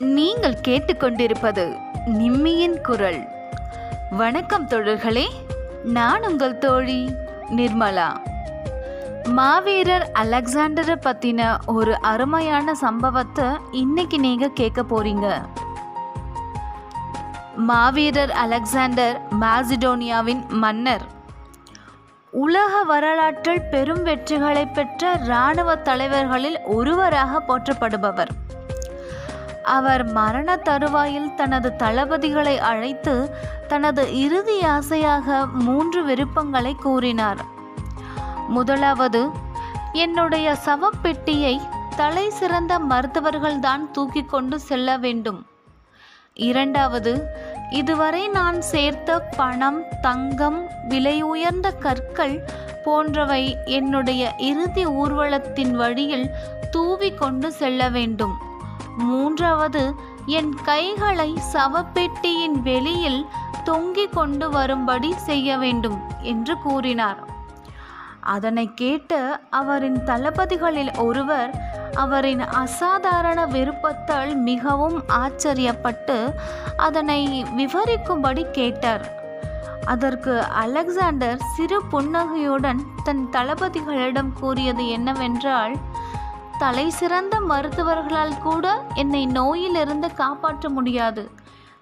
நீங்கள் கேட்டுக்கொண்டிருப்பது நிம்மியின் குரல். வணக்கம் தோழர்களே நான் உங்கள் தோழி நிர்மலா. மாவீரர் அலெக்சாண்டரை பற்றின ஒரு அருமையான சம்பவத்தை இன்னைக்கு நீங்கள் கேட்க போறீங்க. மாவீரர் அலெக்சாண்டர் மாசிடோனியாவின் மன்னர். உலக வரலாற்றில் பெரும் வெற்றிகளை பெற்ற இராணுவ தலைவர்களில் ஒருவராக போற்றப்படுபவர். அவர் மரண தருவாயில் தனது தளபதிகளை அழைத்து தனது இறுதி ஆசையாக மூன்று விருப்பங்களை கூறினார். முதலாவது என்னுடைய சவப்பெட்டியை தலை சிறந்த மருத்துவர்கள்தான் தூக்கி கொண்டு செல்ல வேண்டும். இரண்டாவது இதுவரை நான் சேர்த்த பணம் தங்கம் விலை உயர்ந்த கற்கள் போன்றவை என்னுடைய இறுதி ஊர்வலத்தின் வழியில் தூவி கொண்டு செல்ல வேண்டும். மூன்றாவது என் கைகளை சவப்பெட்டியின் வெளியில் தொங்கிக் கொண்டு வரும்படி செய்ய வேண்டும் என்று கூறினார். அதனை கேட்டு அவரின் தளபதிகளில் ஒருவர் அவரின் அசாதாரண விருப்பத்தால் மிகவும் ஆச்சரியப்பட்டு அதனை விவரிக்கும்படி கேட்டார். அதற்கு அலெக்சாண்டர் சிறு புன்னகையுடன் தன் தளபதிகளிடம் கூறியது என்னவென்றால் தலை சிறந்த மருத்துவர்களால் கூட என்னை நோயிலிருந்து காப்பாற்ற முடியாது.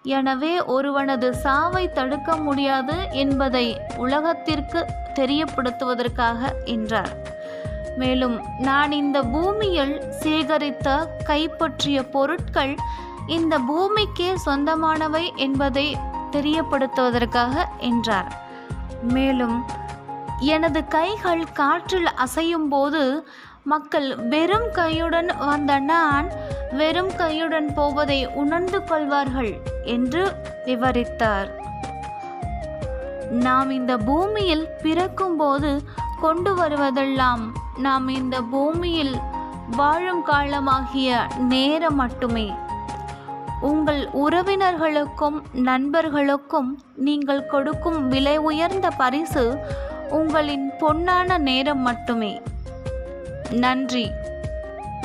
எனவே ஒருவனது சாவை தடுக்க முடியாது என்பதை உலகத்திற்கு தெரியப்படுத்துவதற்காக என்றார். மேலும் நான் இந்த பூமியில் சேகரித்த கைப்பற்றிய பொருட்கள் இந்த பூமிக்கே சொந்தமானவை என்பதை தெரியப்படுத்துவதற்காக என்றார். மேலும் எனது கைகள் காற்றில் அசையும் போது மக்கள் வெறும் கையுடன் வந்த நான் வெறும் கையுடன் போவதை உணர்ந்து கொள்வார்கள் என்று விவரித்தார். நாம் இந்த பூமியில் பிறக்கும்போது கொண்டு வருவதெல்லாம் நாம் இந்த பூமியில் வாழும் காலமாகிய நேரம் மட்டுமே. உங்கள் உறவினர்களுக்கும் நண்பர்களுக்கும் நீங்கள் கொடுக்கும் விலை உயர்ந்த பரிசு உங்களின் பொன்னான நேரம் மட்டுமே. நன்றி.